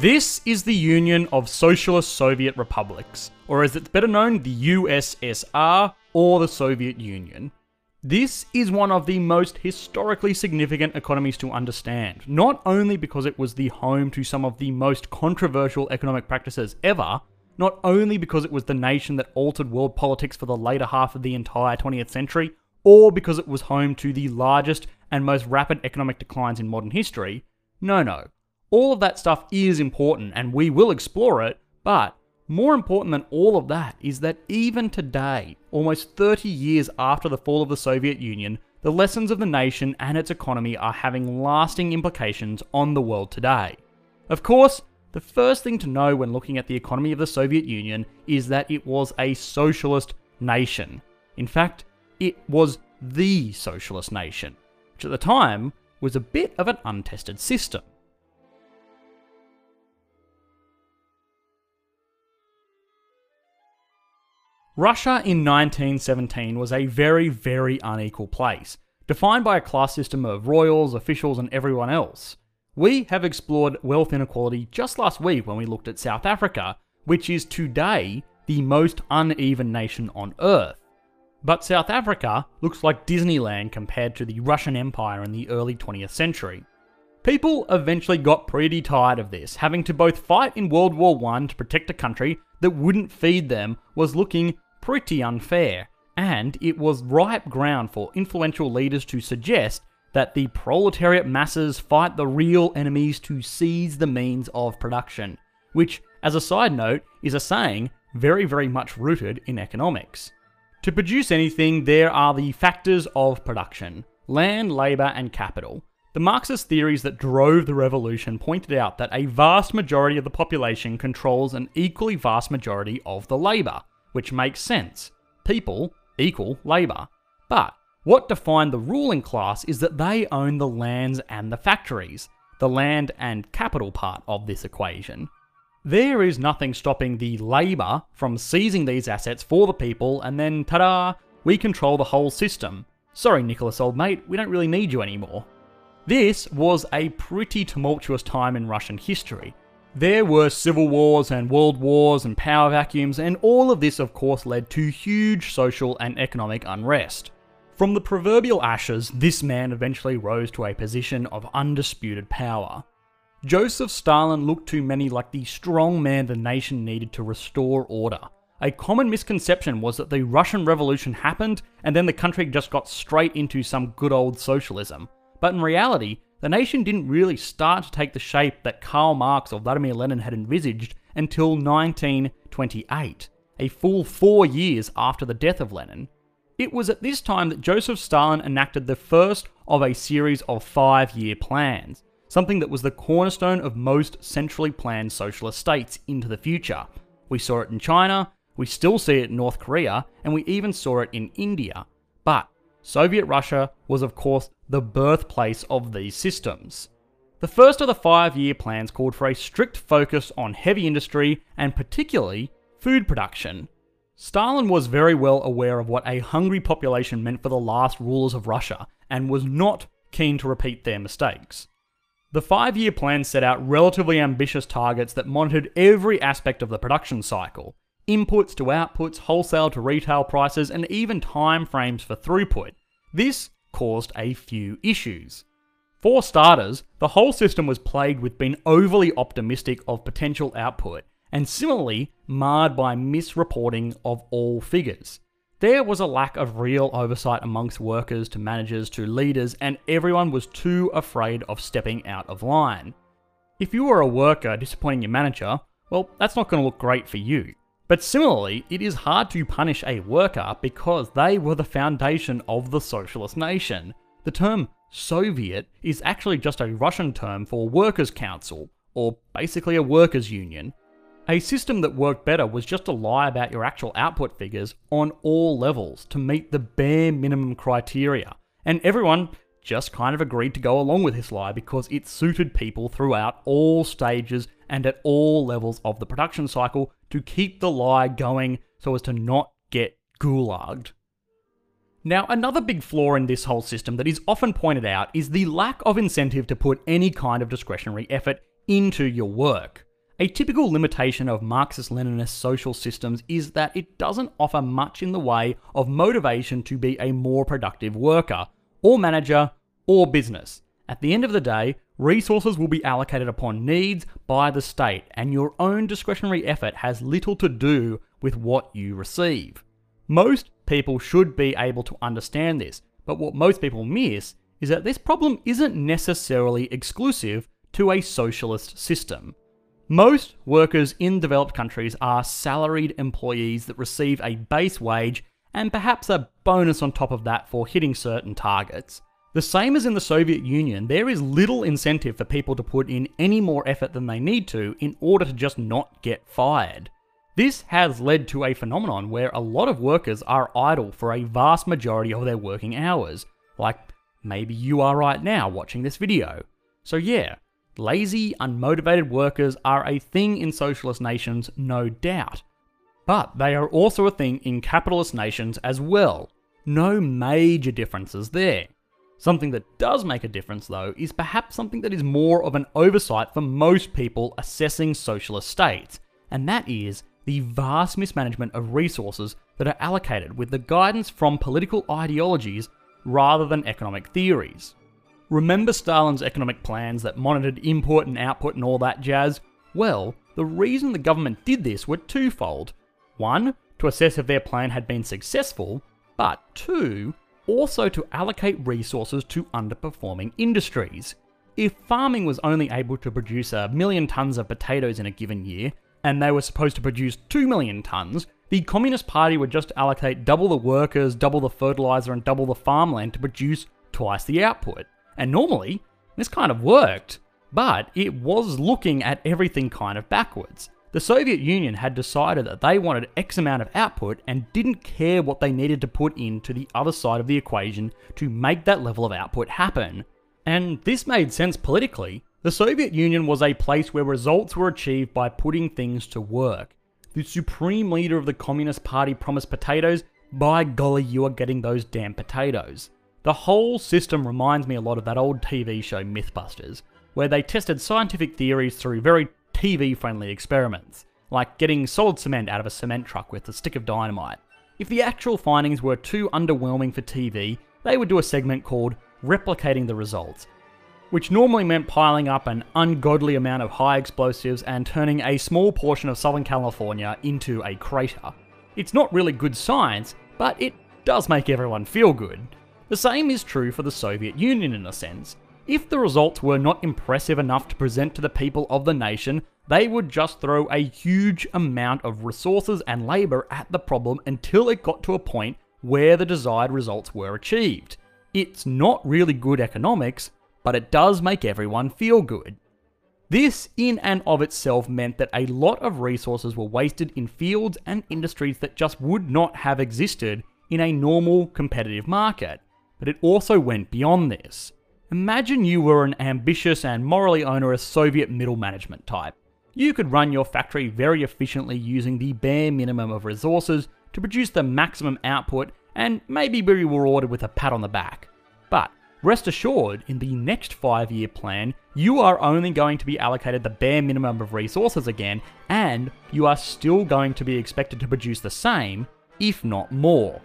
This is the Union of Socialist Soviet Republics, or as it's better known, the USSR or the Soviet Union. This is one of the most historically significant economies to understand, not only because it was the home to some of the most controversial economic practices ever, not only because it was the nation that altered world politics for the later half of the entire 20th century, or because it was home to the largest and most rapid economic declines in modern history. No, no. All of that stuff is important and we will explore it, but more important than all of that is that even today, almost 30 years after the fall of the Soviet Union, the lessons of the nation and its economy are having lasting implications on the world today. Of course, the first thing to know when looking at the economy of the Soviet Union is that it was a socialist nation. In fact, it was the socialist nation, which at the time was a bit of an untested system. Russia in 1917 was a very, very unequal place, defined by a class system of royals, officials, and everyone else. We have explored wealth inequality just last week when we looked at South Africa, which is today the most uneven nation on earth. But South Africa looks like Disneyland compared to the Russian Empire in the early 20th century. People eventually got pretty tired of this, having to both fight in World War I to protect a country that wouldn't feed them was looking pretty unfair, and it was ripe ground for influential leaders to suggest that the proletariat masses fight the real enemies to seize the means of production, which, as a side note, is a saying very, very much rooted in economics. To produce anything, there are the factors of production land, labour, and capital. The Marxist theories that drove the revolution pointed out that a vast majority of the population controls an equally vast majority of the labour, which makes sense. People equal labour. But what defined the ruling class is that they own the lands and the factories, the land and capital part of this equation. There is nothing stopping the labour from seizing these assets for the people and then, ta da, we control the whole system. Sorry, Nicholas, old mate, we don't really need you anymore. This was a pretty tumultuous time in Russian history, there were civil wars and world wars and power vacuums, and all of this, of course, led to huge social and economic unrest. From the proverbial ashes, this man eventually rose to a position of undisputed power. Joseph Stalin looked to many like the strong man the nation needed to restore order. A common misconception was that the Russian Revolution happened and then the country just got straight into some good old socialism. But in reality, the nation didn't really start to take the shape that Karl Marx or Vladimir Lenin had envisaged until 1928, a full four years after the death of Lenin. It was at this time that Joseph Stalin enacted the first of a series of five year plans, something that was the cornerstone of most centrally planned socialist states into the future. We saw it in China, we still see it in North Korea, and we even saw it in India. But Soviet Russia was, of course, the birthplace of these systems. The first of the five year plans called for a strict focus on heavy industry and particularly food production. Stalin was very well aware of what a hungry population meant for the last rulers of Russia and was not keen to repeat their mistakes. The five year plan set out relatively ambitious targets that monitored every aspect of the production cycle inputs to outputs, wholesale to retail prices, and even time frames for throughput. This caused a few issues. For starters, the whole system was plagued with being overly optimistic of potential output, and similarly marred by misreporting of all figures. There was a lack of real oversight amongst workers to managers to leaders, and everyone was too afraid of stepping out of line. If you were a worker disappointing your manager, well, that's not going to look great for you. But similarly, it is hard to punish a worker because they were the foundation of the socialist nation. The term Soviet is actually just a Russian term for workers' council, or basically a workers' union. A system that worked better was just to lie about your actual output figures on all levels to meet the bare minimum criteria, and everyone just kind of agreed to go along with this lie because it suited people throughout all stages and at all levels of the production cycle to keep the lie going so as to not get gulagged. Now, another big flaw in this whole system that is often pointed out is the lack of incentive to put any kind of discretionary effort into your work. A typical limitation of Marxist Leninist social systems is that it doesn't offer much in the way of motivation to be a more productive worker, or manager, or business. At the end of the day, resources will be allocated upon needs by the state, and your own discretionary effort has little to do with what you receive. Most people should be able to understand this, but what most people miss is that this problem isn't necessarily exclusive to a socialist system. Most workers in developed countries are salaried employees that receive a base wage and perhaps a bonus on top of that for hitting certain targets. The same as in the Soviet Union, there is little incentive for people to put in any more effort than they need to in order to just not get fired. This has led to a phenomenon where a lot of workers are idle for a vast majority of their working hours, like maybe you are right now watching this video. So yeah, lazy, unmotivated workers are a thing in socialist nations, no doubt. But they are also a thing in capitalist nations as well. No major differences there. Something that does make a difference, though, is perhaps something that is more of an oversight for most people assessing socialist states, and that is the vast mismanagement of resources that are allocated with the guidance from political ideologies rather than economic theories. Remember Stalin's economic plans that monitored input and output and all that jazz? Well, the reason the government did this were twofold. One, to assess if their plan had been successful, but two, also to allocate resources to underperforming industries. If farming was only able to produce a million tons of potatoes in a given year, and they were supposed to produce 2 million tons, the Communist Party would just allocate double the workers, double the fertilizer, and double the farmland to produce twice the output. And normally, this kind of worked, but it was looking at everything kind of backwards. The Soviet Union had decided that they wanted X amount of output and didn't care what they needed to put into the other side of the equation to make that level of output happen. And this made sense politically. The Soviet Union was a place where results were achieved by putting things to work. The supreme leader of the Communist Party promised potatoes, by golly, you are getting those damn potatoes. The whole system reminds me a lot of that old TV show Mythbusters, where they tested scientific theories through very TV friendly experiments, like getting solid cement out of a cement truck with a stick of dynamite. If the actual findings were too underwhelming for TV, they would do a segment called Replicating the Results, which normally meant piling up an ungodly amount of high explosives and turning a small portion of Southern California into a crater. It's not really good science, but it does make everyone feel good. The same is true for the Soviet Union in a sense. If the results were not impressive enough to present to the people of the nation, they would just throw a huge amount of resources and labour at the problem until it got to a point where the desired results were achieved. It's not really good economics, but it does make everyone feel good. This, in and of itself, meant that a lot of resources were wasted in fields and industries that just would not have existed in a normal competitive market. But it also went beyond this. Imagine you were an ambitious and morally onerous Soviet middle management type. You could run your factory very efficiently using the bare minimum of resources to produce the maximum output and maybe be rewarded with a pat on the back. But rest assured, in the next five year plan, you are only going to be allocated the bare minimum of resources again, and you are still going to be expected to produce the same, if not more.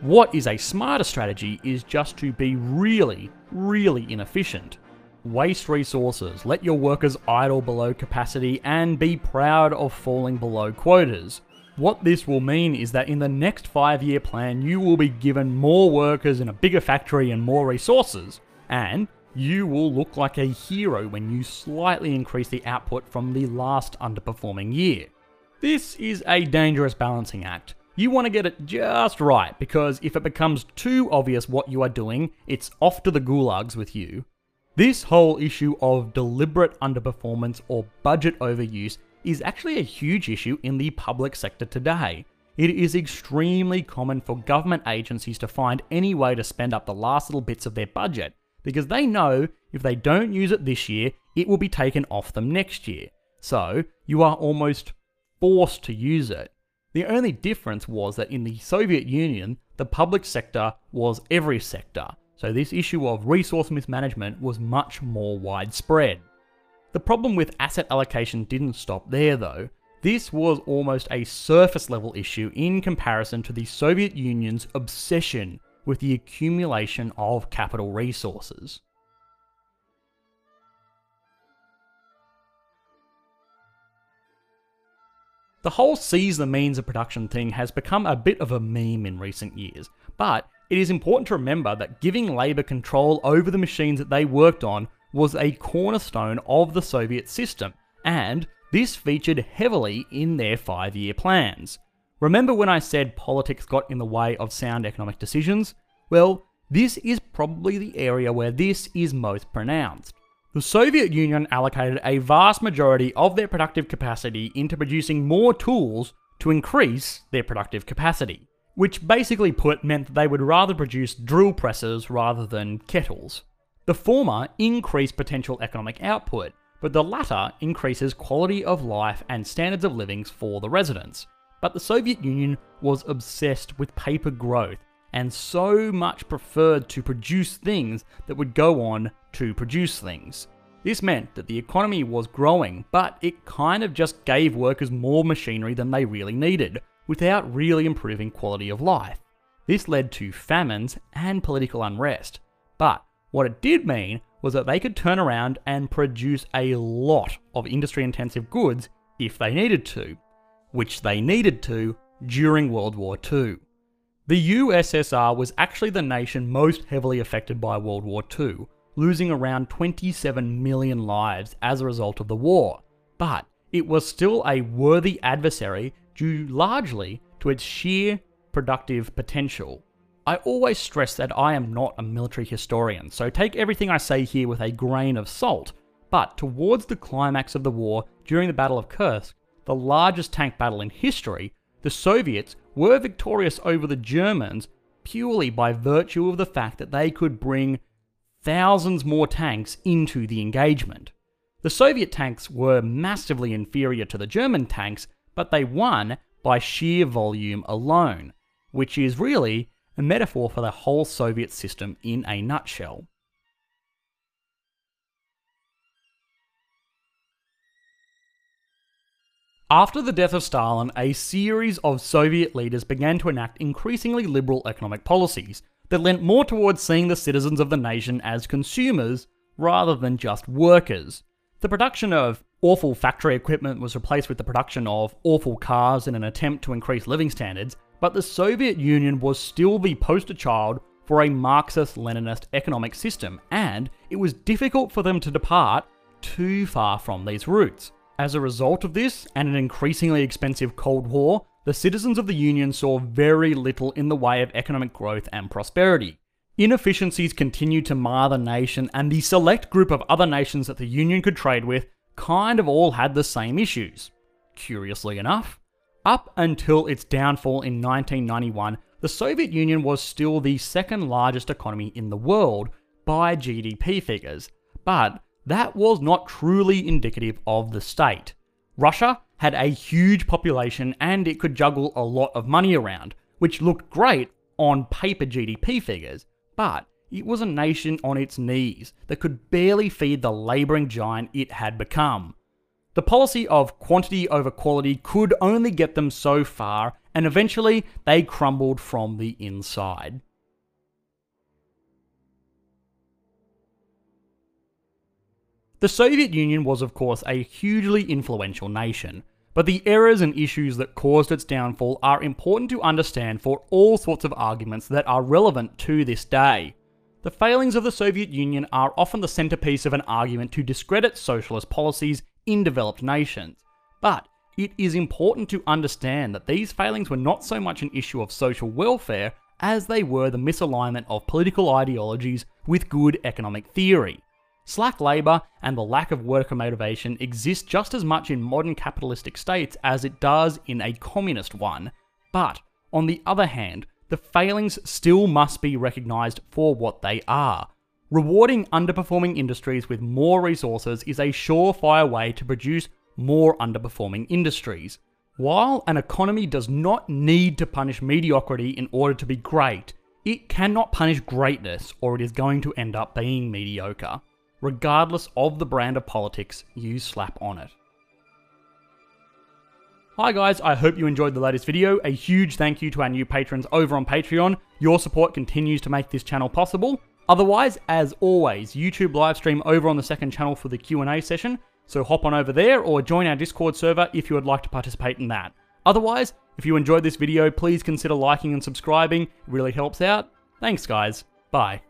What is a smarter strategy is just to be really, really inefficient. Waste resources, let your workers idle below capacity, and be proud of falling below quotas. What this will mean is that in the next 5 year plan, you will be given more workers in a bigger factory and more resources, and you will look like a hero when you slightly increase the output from the last underperforming year. This is a dangerous balancing act. You want to get it just right, because if it becomes too obvious what you are doing, it's off to the gulags with you. This whole issue of deliberate underperformance or budget overuse is actually a huge issue in the public sector today. It is extremely common for government agencies to find any way to spend up the last little bits of their budget, because they know if they don't use it this year, it will be taken off them next year. So, you are almost forced to use it. The only difference was that in the Soviet Union, the public sector was every sector, so this issue of resource mismanagement was much more widespread. The problem with asset allocation didn't stop there though. This was almost a surface level issue in comparison to the Soviet Union's obsession with the accumulation of capital resources. The whole seize the means of production thing has become a bit of a meme in recent years, but it is important to remember that giving labour control over the machines that they worked on was a cornerstone of the Soviet system, and this featured heavily in their five year plans. Remember when I said politics got in the way of sound economic decisions? Well, this is probably the area where this is most pronounced. The Soviet Union allocated a vast majority of their productive capacity into producing more tools to increase their productive capacity, which basically put meant that they would rather produce drill presses rather than kettles. The former increased potential economic output, but the latter increases quality of life and standards of living for the residents. But the Soviet Union was obsessed with paper growth and so much preferred to produce things that would go on to produce things. This meant that the economy was growing, but it kind of just gave workers more machinery than they really needed, without really improving quality of life. This led to famines and political unrest. But what it did mean was that they could turn around and produce a lot of industry intensive goods if they needed to, which they needed to during World War II. The USSR was actually the nation most heavily affected by World War II, losing around 27 million lives as a result of the war, but it was still a worthy adversary due largely to its sheer productive potential. I always stress that I am not a military historian, so take everything I say here with a grain of salt, but towards the climax of the war during the Battle of Kursk, the largest tank battle in history, the Soviets were victorious over the Germans purely by virtue of the fact that they could bring thousands more tanks into the engagement. The Soviet tanks were massively inferior to the German tanks, but they won by sheer volume alone, which is really a metaphor for the whole Soviet system in a nutshell. After the death of Stalin, a series of Soviet leaders began to enact increasingly liberal economic policies that lent more towards seeing the citizens of the nation as consumers rather than just workers. The production of awful factory equipment was replaced with the production of awful cars in an attempt to increase living standards, but the Soviet Union was still the poster child for a Marxist Leninist economic system, and it was difficult for them to depart too far from these roots. As a result of this, and an increasingly expensive Cold War, the citizens of the Union saw very little in the way of economic growth and prosperity. Inefficiencies continued to mar the nation, and the select group of other nations that the Union could trade with kind of all had the same issues. Curiously enough, up until its downfall in 1991, the Soviet Union was still the second largest economy in the world by GDP figures, but that was not truly indicative of the state. Russia had a huge population and it could juggle a lot of money around, which looked great on paper GDP figures, but it was a nation on its knees that could barely feed the labouring giant it had become. The policy of quantity over quality could only get them so far, and eventually they crumbled from the inside. The Soviet Union was, of course, a hugely influential nation, but the errors and issues that caused its downfall are important to understand for all sorts of arguments that are relevant to this day. The failings of the Soviet Union are often the centerpiece of an argument to discredit socialist policies in developed nations. But it is important to understand that these failings were not so much an issue of social welfare as they were the misalignment of political ideologies with good economic theory. Slack labour and the lack of worker motivation exist just as much in modern capitalistic states as it does in a communist one. But, on the other hand, the failings still must be recognised for what they are Rewarding underperforming industries with more resources is a surefire way to produce more underperforming industries. While an economy does not need to punish mediocrity in order to be great, it cannot punish greatness or it is going to end up being mediocre. Regardless of the brand of politics you slap on it. Hi guys, I hope you enjoyed the latest video. A huge thank you to our new patrons over on Patreon. Your support continues to make this channel possible. Otherwise, as always, YouTube livestream over on the second channel for the Q&A session, so hop on over there or join our Discord server if you would like to participate in that. Otherwise, if you enjoyed this video, please consider liking and subscribing, it really helps out. Thanks guys, bye.